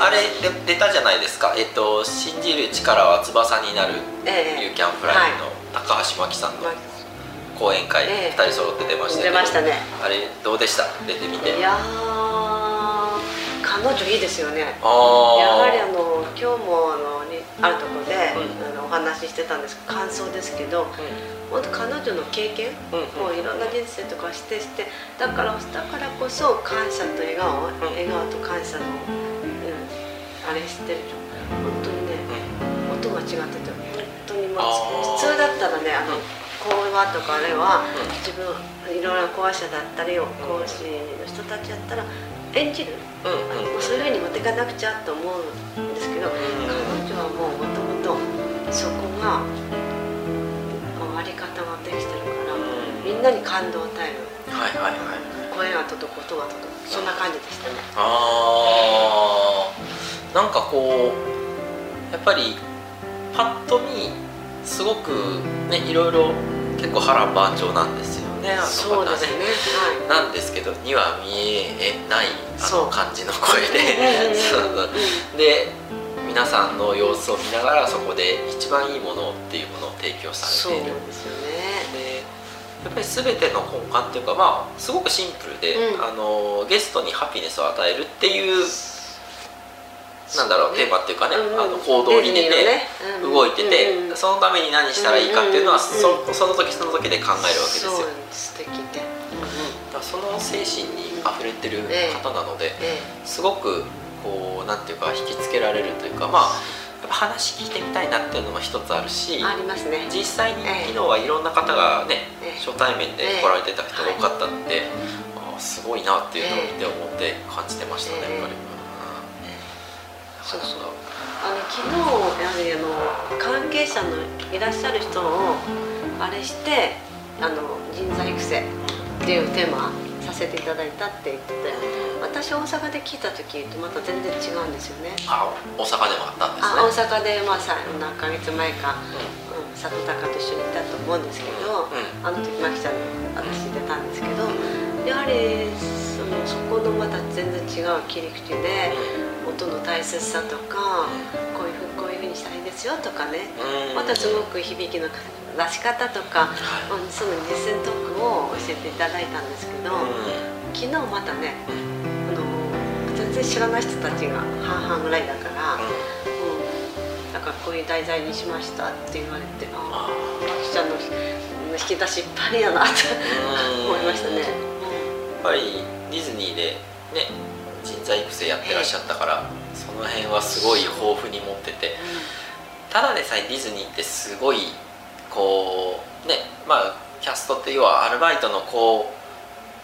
あれで出たじゃないですか、えっと「信じる力は翼になる」ええ。ユーキャンフライの高橋真希さんのま講演会、ええ。2人揃って出ましたけ出どましたね。あれどうでした？出てみて。いやー彼女いいですよね。あー。やはりあの今日もあのにあるところで、うん。あのお話ししてたんです感想ですけど本当彼女の経験、うんもういろんな人生とかしてしてだからだからこそ感謝と笑顔、笑顔と感謝の、れしてる本当にねうん音が違ってて本当にもうあー普通だったらねあのうん。講話とかあれはうん。自分いろんな講師だったり講師の人たちやったら演じる。そういうふうに持っていかなくちゃと思うんですけど、彼女はもうもともとそこが終わり方ができてるから、みんなに感動を与える。はいはいはい。声が届く音が届く。そんな感じでしたね。あーなんかこうやっぱりパッと見すごくねいろいろ結構波乱万丈なんですよねあの方そうですね。はい。なんですけどには見えないあの感じの声で。で皆さんの様子を見ながらそこで一番いいものっていうものを提供されている。ですよね。でやっぱり全ての根幹っていうかまあすごくシンプルで、うん。あのゲストにハピネスを与えるっていうなんだろう、テーマっていうかね、うんうん。あの行動理念でディズニーのね。うん。動いてて、うんうんそのために何したらいいかっていうのは、うんうんそその時その時で考えるわけですよ。素敵で。からその精神にあふれてる方なので、えすごくこうなんていうか引きつけられるというかまあやっぱ話聞いてみたいなっていうのも一つあるしえありますね。実際にええ昨日はいろんな方がね、ええ。初対面で来られてた人が多かったんで、ああすごいなっていうのを見て思って感じてましたね、ええやっぱり。そうそうあの昨日やはりあの関係者のいらっしゃる人をあれしてあの人材育成っていうテーマさせていただいたって言ってて私大阪で聞いた時とまた全然違うんですよね。あ大阪でもあったんですね。あ大阪でまあさ何ヶ月前か、うん、佐藤隆と一緒にいたと思うんですけど、うんあの時マキちゃんに私出たんですけどやはりそのそこのまた全然違う切り口で音の大切さとかこういうふうこういうふうにしたらいいですよとかね。うん。またすごく響きの出し方とか、うんその実践トークを教えていただいたんですけど、昨日またねあの全然知らない人たちが半々ぐらいだから、うん、だからこういう題材にしましたって言われてああマキちゃんの引き出しいっぱいやなと思いましたね。やっぱりディズニーでね人材育成やってらっしゃったから、その辺はすごい豊富に持ってて。ただでさえディズニーってすごいこうねまあキャストって要はアルバイトのこ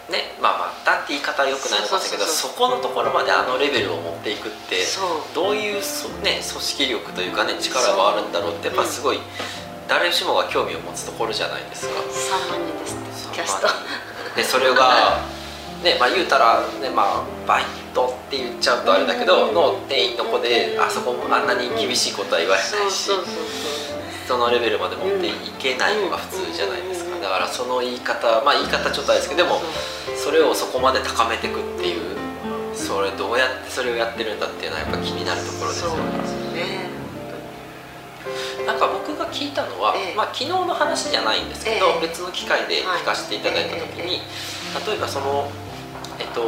うねまあまあなんて言い方はよくないのかもしれないけどそこのところまであのレベルを持っていくってどういうそ、ね、組織力というかね力があるんだろうってやっぱすごい誰しもが興味を持つところじゃないですか。3万人ですキャスト。でそれが ねまあ言うたら、ねまあ、バイトって言っちゃうとあれだけど、うんの店員の子であそこもあんなに厳しいことは言われないし、そのレベルまで持っていけないのが普通じゃないですか、うんだからその言い方まあ言い方ちょっとあれですけどでもそれをそこまで高めていくっていうそれどうやってそれをやってるんだっていうのはやっぱ気になるところですよね。なんか僕が聞いたのは、ええ。まあ、昨日の話じゃないんですけど、ええ。別の機会で聞かせていただいた時に、例えばそのと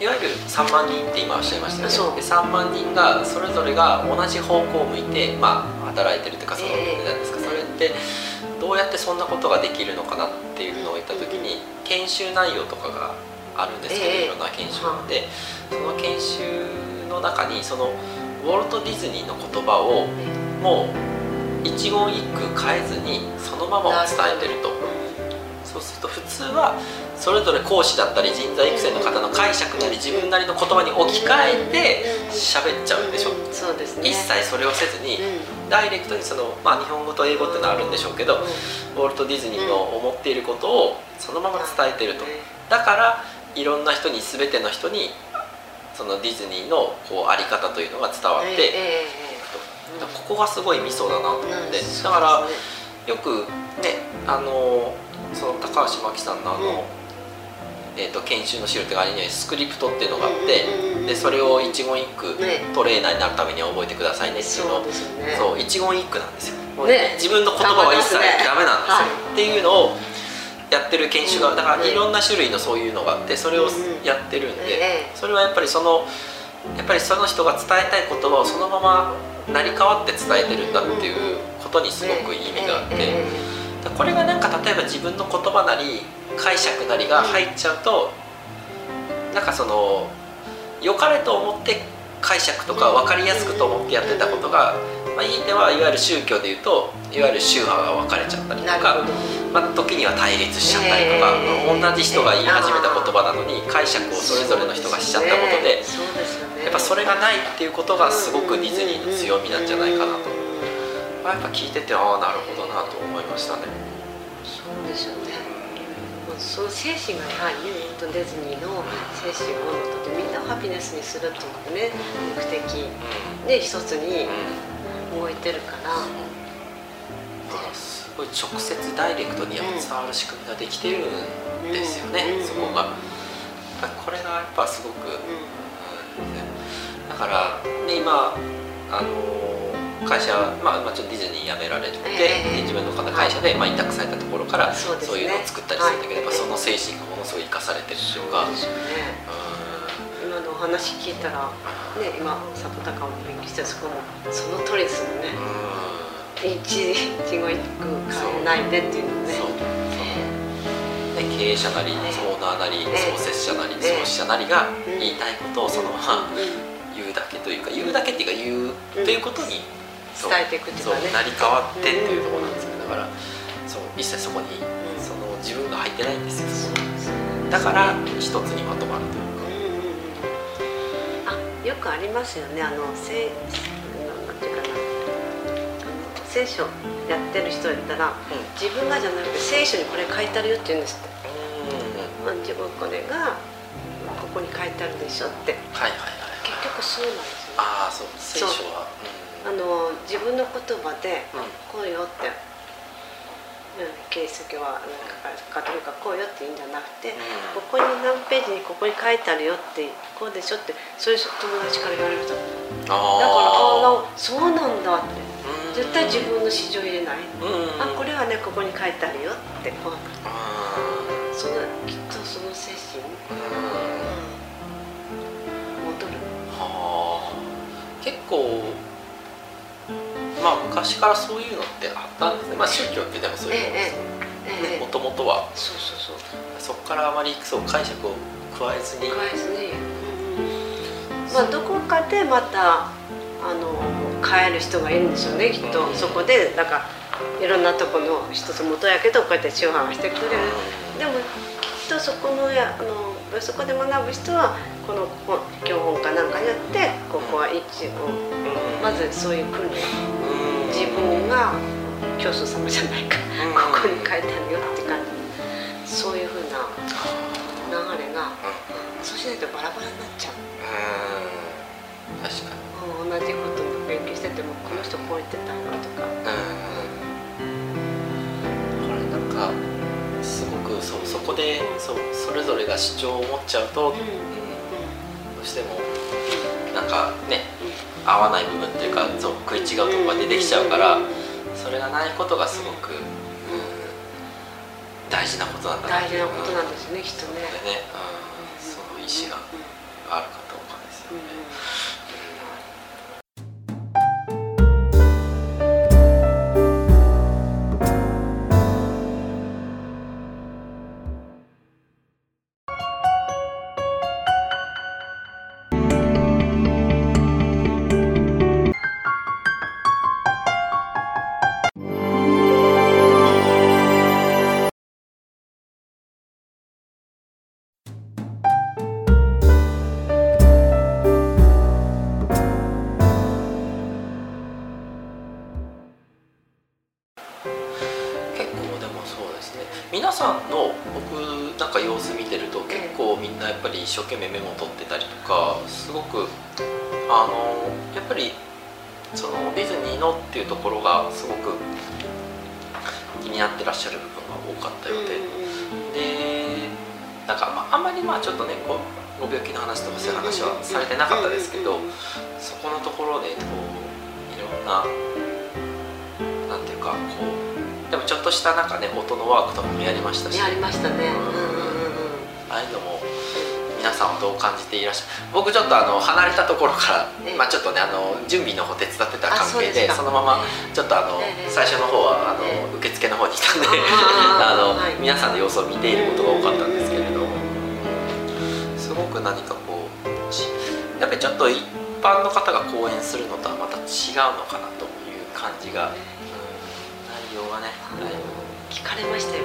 いわゆる3万人って今おっしゃいましたよね。で3万人がそれぞれが同じ方向を向いて、まあ、働いてるというかその、ええなんですかそれってどうやってそんなことができるのかなっていうのを言った時に研修内容とかがあるんですけど、ええ。いろんな研修があってその研修の中にそのウォルト・ディズニーの言葉をもう一言一句変えずにそのままを伝えてるとそうすると普通はそれぞれ講師だったり人材育成の方の解釈なり自分なりの言葉に置き換えて喋っちゃうんでしょ？うんそうですね。一切それをせずにうん。ダイレクトにその、まあ、日本語と英語っていうのはあるんでしょうけどウォルト・ディズニーの思っていることをそのまま伝えてると。だからいろんな人に全ての人にそのディズニーのこうあり方というのが伝わって、ここがすごいミソだなと思って、うん。だからよくねあのその高橋真希さんのあの、うん。えー、と研修の資料っていうかあれにはスクリプトっていうのがあって、でそれを一言一句トレーナーになるために覚えてくださいねっていうのをそう一言一句なんですよ、ね、自分の言葉は一切ダメなんですよ、っていうのをやってる研修がだからいろんな種類のそういうのがあってそれをやってるんでそれはやっぱりそのやっぱりその人が伝えたい言葉をそのまま成り代わって伝えてるんだっていうことにすごく意味があってこれがなんか例えば自分の言葉なり解釈なりが入っちゃうとなんかその良かれと思って解釈とか分かりやすくと思ってやってたことが、まあ、いいてはいわゆる宗教でいうといわゆる宗派が分かれちゃったりとか、まあ、時には対立しちゃったりとか、同じ人が言い始めた言葉なのに解釈をそれぞれの人がしちゃったことで、やっぱそれがないっていうことがすごくディズニーの強みなんじゃないかなと、まあ、やっぱ聞いててああなるほどなと思いましたね。そうですよね。その精神がやはりねディズニーの精神をとってみんなをハピネスにするっていうね目的で一つに動いてるから。すごい直接ダイレクトに伝わる仕組みができてるんですよね、そこが。これがやっぱすごく、だから、ね、今あの会社、まあ、まあちょっとディズニー辞められて、えー、自分の方会社で、まあ、委託されたところからそう,、いうのを作ったりするんだけど、はい、その精神がものすごい生かされてるというか。今のお話聞いたら、ね、今サポタカも勉強してそこもその通りですもんね。一一語一句変えないでっていうのね。経営者なり、オーナーなり、創設者なり、創始者なりが言いたいことをそのまま言うだけというか言うだけっていうか言うということに伝えていくっていうかね。成り代わってっていうところなんですよ。だからそう一切そこにその自分が入ってないんですよ。だから一つにまとまるというか。あよくありますよね。あのせなんていうかな。聖書やってる人やったら、うん、自分がじゃなくて聖書にこれ書いてあるよって言うんですって、うん、自分これがここに書いてあるでしょって。はいはいはい、結局そうなんですよ、ね、ああそう。聖書は、うん、あの自分の言葉で、こうよって形跡はなんかかというかこうよって言うんじゃなくて、ここに何ページにここに書いてあるよってこうでしょってそういう友達から言われるとだからああそうなんだって絶対自分の市場入れない、あこれはねここに書いてあるよってこうそのきっとその精神、戻る。はあ。結構まあ昔からそういうのってあったんですね。まあ宗教ってでもそういうものですもともとは。そうそうそう。そこからあまりそう解釈を加えずに。加えずに、うん、まあどこかでまたあの変える人がいるんでしょうねきっと、そこでなんかいろんなとこの一つ元やけどこうやって中販してくれる、でもきっとそこのやあのそこで学ぶ人はこの教本かなんかによってここは一応まずそういう訓練自分が教祖様じゃないかここに書いてあるよって感じ。そういうふうな流れがそうしないとバラバラになっちゃう。確かに。同じことを勉強しててもこの人こう言ってたなとか。うん、すごくそそこでそうそれぞれが主張を持っちゃうと、うん、うん、どうしてもなんかね、合わない部分っていうかそう食い違うところが出てきちゃうから、それがないことがすごく、うん、大事なことなんだ大事なことなんですね、きっとね。ね、うん、その意思があるかどうかですよね。一生懸命メモ取ってたりとかすごくあのやっぱりそのディズニーのっていうところがすごく気になってらっしゃる部分が多かったようで、でなんか、まあ、あんまりまあちょっとねこうご病気の話とかそういう話はされてなかったですけどそこのところでこういろんななんていうかこうっとしたなんかね音のワークとかもやりましたし。やりましたね、ああいうのも皆さんはどう感じていらっしゃる？僕ちょっとあの離れたところから、まあ、ちょっとねあの準備の方手伝ってた関係でそのままちょっとあの、最初の方はあの、受付の方にいたんで あの、皆さんの様子を見ていることが多かったんですけれどすごく何かこうやっぱりちょっと一般の方が講演するのとはまた違うのかなという感じが、うん、内容がね聞かれましたよ。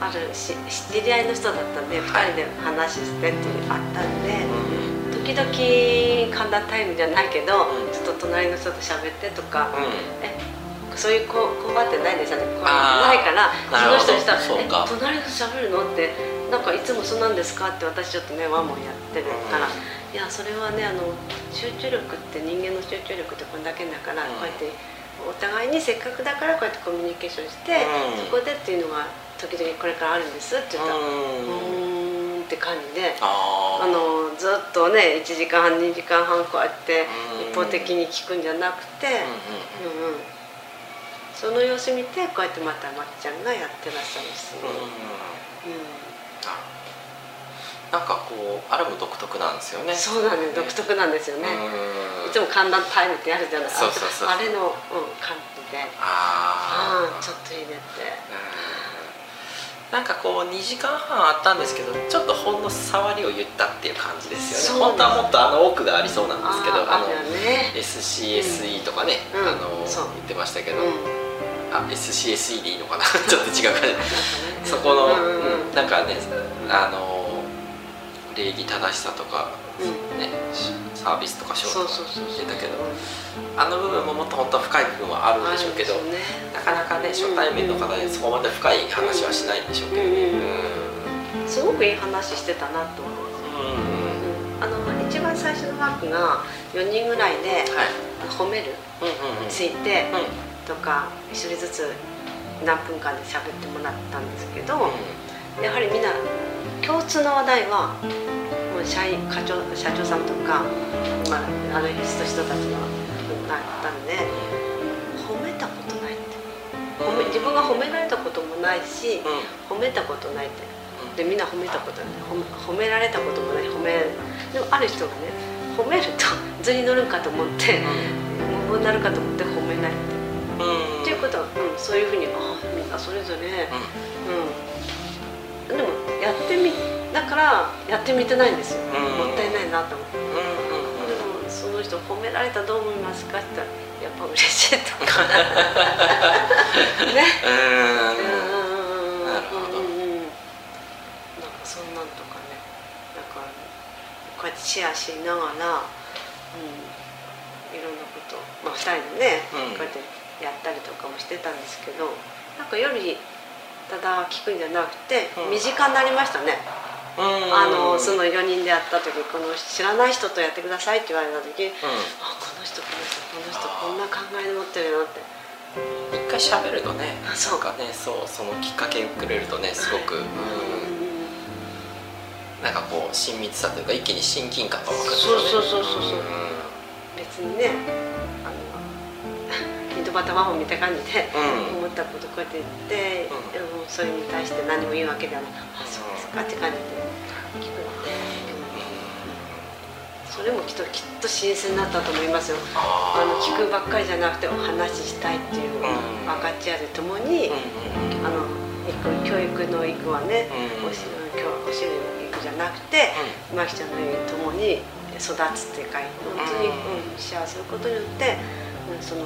あるし知り合いの人だったんで、2人で話してってあったんで、時々寒暖タイムじゃないけど、ちょっと隣の人と喋ってとか、えそういう工場ってないですよねないからその人にしたら「え隣と喋るの?」って「なんかいつもそうなんですか?」って私ちょっとねワンモンやってるから、いやそれはねあの集中力って人間の集中力ってこれだけだから、こうやってお互いにせっかくだからこうやってコミュニケーションして、そこでっていうのが時々これからあるんですって言ったら「うん」って感じであのずっとね1時間半2時間半こうやって一方的に聞くんじゃなくてうんうんその様子見てこうやってまたまっちゃんがやってらっしゃるし、うん、なんかこうあれも独特なんですよね。そうなんです、ね、独特なんですよね。いつも寒暖タイムってやるじゃないですかあれの、うん、感じで。ああちょっと入れて。なんかこう2時間半あったんですけどちょっとほんの触りを言ったっていう感じですよね。本当はもっとあの奥がありそうなんですけどあの、ね、SCSE とかね、うん、あの言ってましたけど、うん。あ SCSE でいいのかな？ちょっと違う感じ そこの、うん、なんかねあの礼儀正しさとか、うん、ねサービスとかショーとか言ってたけどあの部分ももっと本当は深い部分はあるんでしょうけど、ね、なかなかね初対面の方でそこまで深い話はしないんでしょうけど。ね、うん、すごくいい話してたなと思う、うん、あの一番最初のワークが4人ぐらいで褒める。について、とか1人ずつ何分間で喋ってもらったんですけど、やはりみんな共通の話題はもう社員課長社長さんとか、まあ、あの人人たちのだったんで褒めたことないって。褒め自分が褒められたこともないし、褒めたことないって。でみんな褒めたことない。褒められたこともない。褒めでもある人がね褒めると図に乗るかと思って無謀になるかと思って褒めないって。っていうことは、うん、そういうふうにあみんなそれぞれ、うん、でもやってみだからやってみてないんですよ、もったいないなと思って、でもその人褒められたどう思いますかって言ったらやっぱ嬉しいとか ね。うん。なるほど、なんかそんなんとかね。なんかこうやってシェアしながら、うん、いろんなこと、まあ、2人でね、こうやってやったりとかもしてたんですけどなんかよりただ聞くんじゃなくて身近になりましたね。あのその4人でやった時この知らない人とやってくださいって言われた時、うん、あこの人この人この人こんな考え持ってるよって。一回喋るとねそう。かねそうそのきっかけくれるとねすごく、うん、なんかこう親密さというか一気に親近感が分かる、ね、そうそうそうそうそう、別にねバタマホみたいな感じで思ったことこうやって言って、うん、それに対して何も言うわけではない「あそうですか」って感じで聞くので、それもきっときっと新鮮だったと思いますよ。あの聞くばっかりじゃなくてお話ししたいっていう分かち合いともに、あの教育の育はね、おしおしの育じゃなくて、まきちゃんの言うともに育つっていうか本当に、うん、幸せることによって、うん、その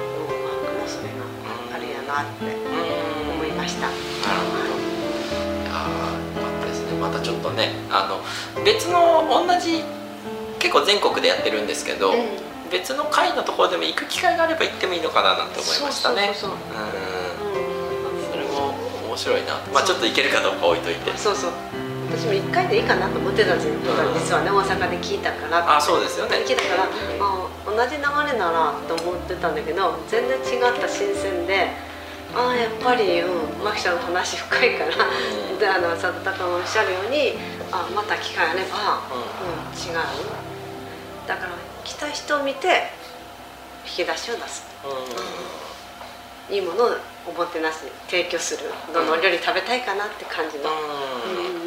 ワークのそれがあるやなって思いました。なるほど。ああ、よかったですね。またちょっとね、あの別の同じ結構全国でやってるんですけど、うん、別の会のところでも行く機会があれば行ってもいいのかななんて思いましたね。そうそうそううん。それも面白いな。まあちょっと行けるかどうか置いといて。そうそう。私も1回でいいかなと思ってたんですよ、うん、実はね大阪で聞いたからあそうですよね聞いたから、あ同じ流れならと思ってたんだけど全然違った新鮮でああやっぱり、うん、マキちゃんの話深いから、うん、であの佐田君おっしゃるようにあまた機会あれば、うん、違う。だから来た人を見て引き出しを出す、うん、いいものをおもてなし提供する。どの料理食べたいかなって感じの。うん